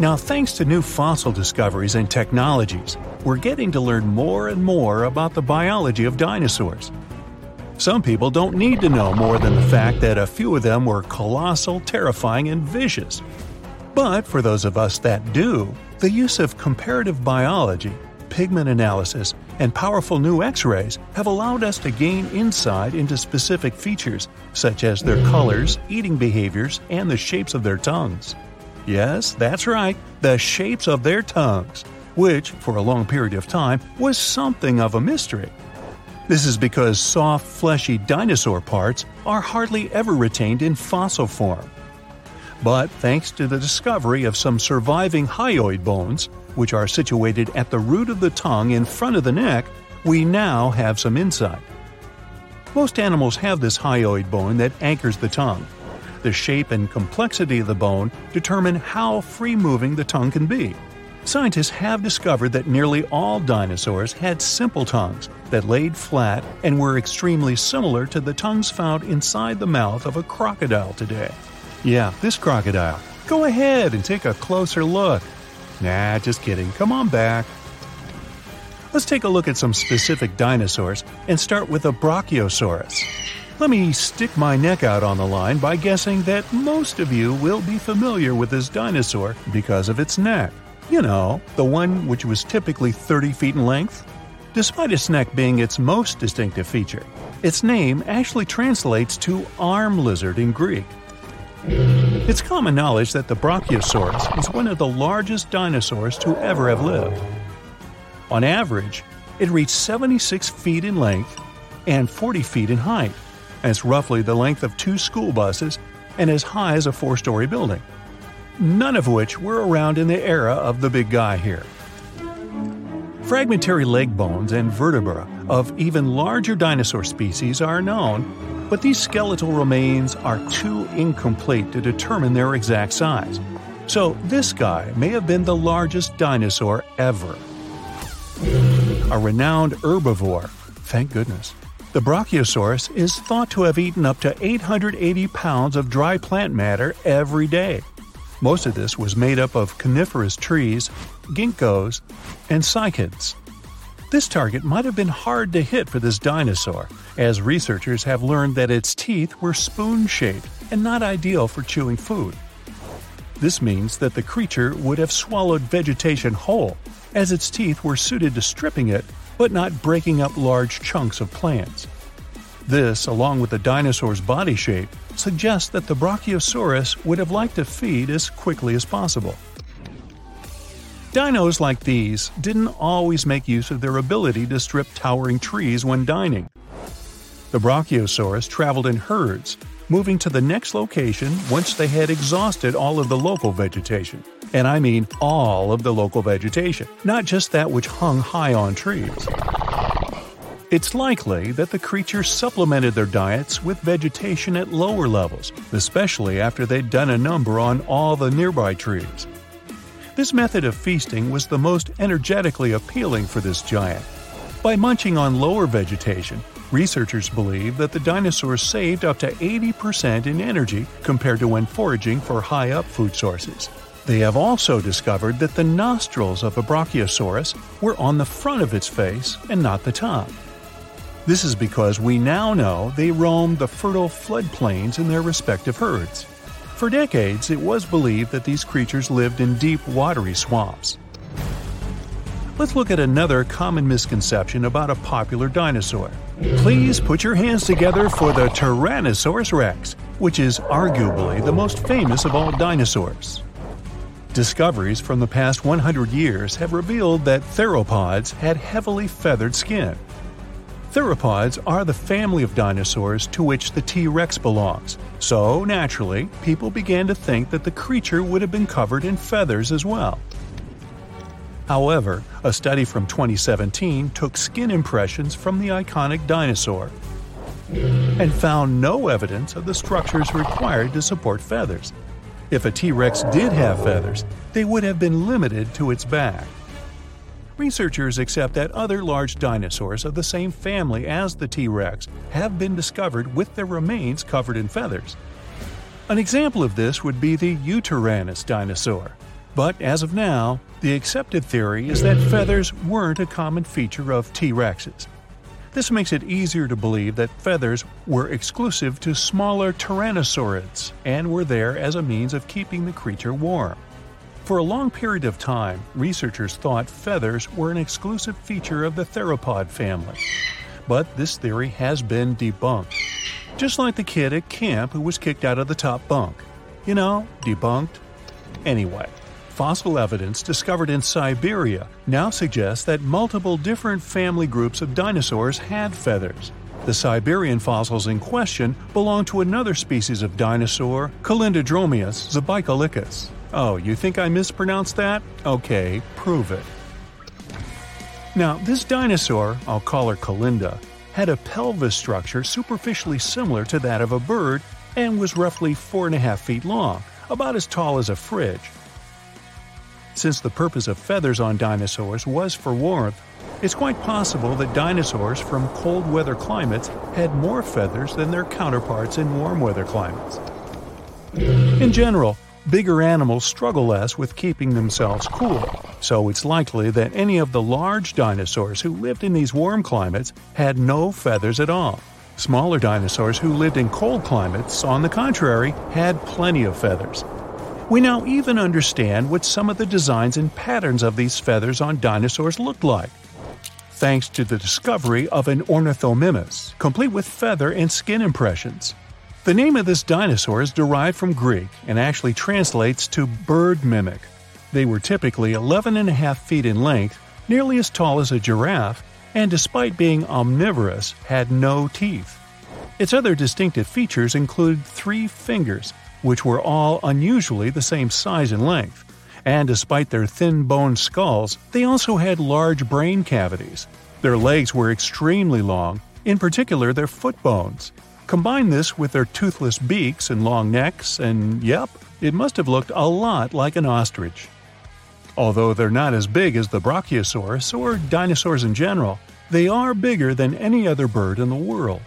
Now, thanks to new fossil discoveries and technologies, we're getting to learn more and more about the biology of dinosaurs. Some people don't need to know more than the fact that a few of them were colossal, terrifying, and vicious. But for those of us that do, the use of comparative biology, pigment analysis, and powerful new X rays have allowed us to gain insight into specific features, such as their colors, eating behaviors, and the shapes of their tongues. Yes, that's right, the shapes of their tongues, which, for a long period of time, was something of a mystery. This is because soft, fleshy dinosaur parts are hardly ever retained in fossil form. But thanks to the discovery of some surviving hyoid bones, which are situated at the root of the tongue in front of the neck, we now have some insight. Most animals have this hyoid bone that anchors the tongue, the shape and complexity of the bone determine how free moving the tongue can be. Scientists have discovered that nearly all dinosaurs had simple tongues that laid flat and were extremely similar to the tongues found inside the mouth of a crocodile today. Yeah, this crocodile. Go ahead and take a closer look. Nah, just kidding. Come on back. Let's take a look at some specific dinosaurs and start with a Brachiosaurus. Let me stick my neck out on the line by guessing that most of you will be familiar with this dinosaur because of its neck. You know, the one which was typically 30 feet in length. Despite its neck being its most distinctive feature, its name actually translates to arm lizard in Greek. It's common knowledge that the Brachiosaurus is one of the largest dinosaurs to ever have lived. On average, it reached 76 feet in length and 40 feet in height it's roughly the length of two school buses and as high as a four story building. None of which were around in the era of the big guy here. Fragmentary leg bones and vertebra of even larger dinosaur species are known, but these skeletal remains are too incomplete to determine their exact size. So, this guy may have been the largest dinosaur ever. A renowned herbivore, thank goodness. The Brachiosaurus is thought to have eaten up to 880 pounds of dry plant matter every day. Most of this was made up of coniferous trees, ginkgos, and cycads. This target might have been hard to hit for this dinosaur, as researchers have learned that its teeth were spoon shaped and not ideal for chewing food. This means that the creature would have swallowed vegetation whole, as its teeth were suited to stripping it but not breaking up large chunks of plants. This, along with the dinosaur's body shape, suggests that the Brachiosaurus would have liked to feed as quickly as possible. Dinos like these didn't always make use of their ability to strip towering trees when dining. The Brachiosaurus traveled in herds, moving to the next location once they had exhausted all of the local vegetation. And I mean all of the local vegetation, not just that which hung high on trees. It's likely that the creatures supplemented their diets with vegetation at lower levels, especially after they'd done a number on all the nearby trees. This method of feasting was the most energetically appealing for this giant. By munching on lower vegetation, researchers believe that the dinosaurs saved up to 80% in energy compared to when foraging for high up food sources. They have also discovered that the nostrils of a Brachiosaurus were on the front of its face and not the top. This is because we now know they roamed the fertile floodplains in their respective herds. For decades, it was believed that these creatures lived in deep, watery swamps. Let's look at another common misconception about a popular dinosaur. Please put your hands together for the Tyrannosaurus rex, which is arguably the most famous of all dinosaurs. Discoveries from the past 100 years have revealed that theropods had heavily feathered skin. Theropods are the family of dinosaurs to which the T. rex belongs, so naturally, people began to think that the creature would have been covered in feathers as well. However, a study from 2017 took skin impressions from the iconic dinosaur and found no evidence of the structures required to support feathers. If a T Rex did have feathers, they would have been limited to its back. Researchers accept that other large dinosaurs of the same family as the T Rex have been discovered with their remains covered in feathers. An example of this would be the Yutyrannus dinosaur. But as of now, the accepted theory is that feathers weren't a common feature of T. rexes. This makes it easier to believe that feathers were exclusive to smaller tyrannosaurids and were there as a means of keeping the creature warm. For a long period of time, researchers thought feathers were an exclusive feature of the theropod family. But this theory has been debunked. Just like the kid at camp who was kicked out of the top bunk. You know, debunked. Anyway, Fossil evidence discovered in Siberia now suggests that multiple different family groups of dinosaurs had feathers. The Siberian fossils in question belong to another species of dinosaur, Kulindadromeus zabaikalicus. Oh, you think I mispronounced that? Okay, prove it. Now, this dinosaur, I'll call her Calinda, had a pelvis structure superficially similar to that of a bird and was roughly 4.5 feet long, about as tall as a fridge. Since the purpose of feathers on dinosaurs was for warmth, it's quite possible that dinosaurs from cold weather climates had more feathers than their counterparts in warm weather climates. In general, bigger animals struggle less with keeping themselves cool, so it's likely that any of the large dinosaurs who lived in these warm climates had no feathers at all. Smaller dinosaurs who lived in cold climates, on the contrary, had plenty of feathers. We now even understand what some of the designs and patterns of these feathers on dinosaurs looked like. Thanks to the discovery of an ornithomimus, complete with feather and skin impressions. The name of this dinosaur is derived from Greek and actually translates to bird mimic. They were typically 11.5 feet in length, nearly as tall as a giraffe, and despite being omnivorous, had no teeth. Its other distinctive features include three fingers, which were all unusually the same size and length. And despite their thin bone skulls, they also had large brain cavities. Their legs were extremely long, in particular their foot bones. Combine this with their toothless beaks and long necks, and yep, it must have looked a lot like an ostrich. Although they're not as big as the Brachiosaurus or dinosaurs in general, they are bigger than any other bird in the world.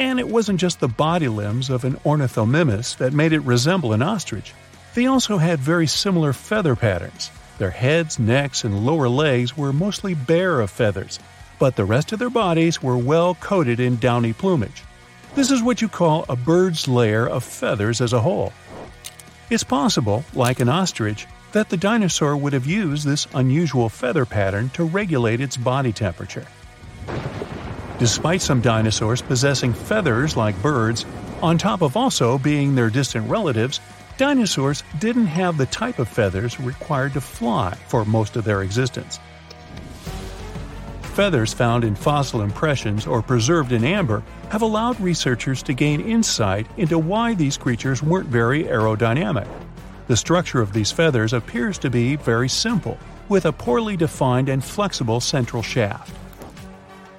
And it wasn't just the body limbs of an ornithomimus that made it resemble an ostrich. They also had very similar feather patterns. Their heads, necks, and lower legs were mostly bare of feathers, but the rest of their bodies were well coated in downy plumage. This is what you call a bird's layer of feathers as a whole. It's possible, like an ostrich, that the dinosaur would have used this unusual feather pattern to regulate its body temperature. Despite some dinosaurs possessing feathers like birds, on top of also being their distant relatives, dinosaurs didn't have the type of feathers required to fly for most of their existence. Feathers found in fossil impressions or preserved in amber have allowed researchers to gain insight into why these creatures weren't very aerodynamic. The structure of these feathers appears to be very simple, with a poorly defined and flexible central shaft.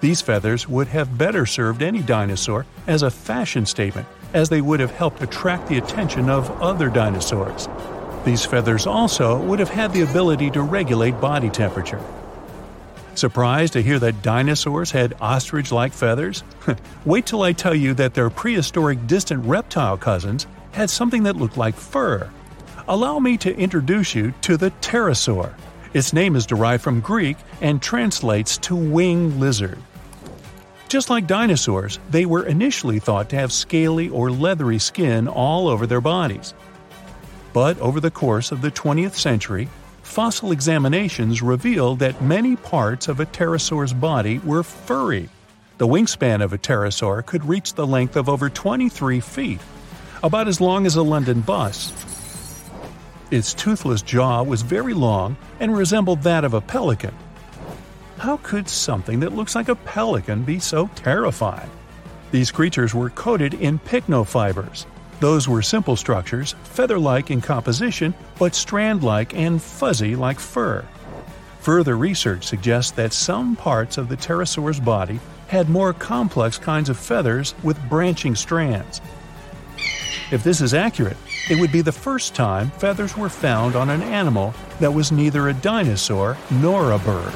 These feathers would have better served any dinosaur as a fashion statement, as they would have helped attract the attention of other dinosaurs. These feathers also would have had the ability to regulate body temperature. Surprised to hear that dinosaurs had ostrich like feathers? Wait till I tell you that their prehistoric distant reptile cousins had something that looked like fur. Allow me to introduce you to the pterosaur. Its name is derived from Greek and translates to wing lizard. Just like dinosaurs, they were initially thought to have scaly or leathery skin all over their bodies. But over the course of the 20th century, fossil examinations revealed that many parts of a pterosaur's body were furry. The wingspan of a pterosaur could reach the length of over 23 feet, about as long as a London bus. Its toothless jaw was very long and resembled that of a pelican, how could something that looks like a pelican be so terrifying? These creatures were coated in pycnofibers. Those were simple structures, feather like in composition, but strand like and fuzzy like fur. Further research suggests that some parts of the pterosaur's body had more complex kinds of feathers with branching strands. If this is accurate, it would be the first time feathers were found on an animal that was neither a dinosaur nor a bird.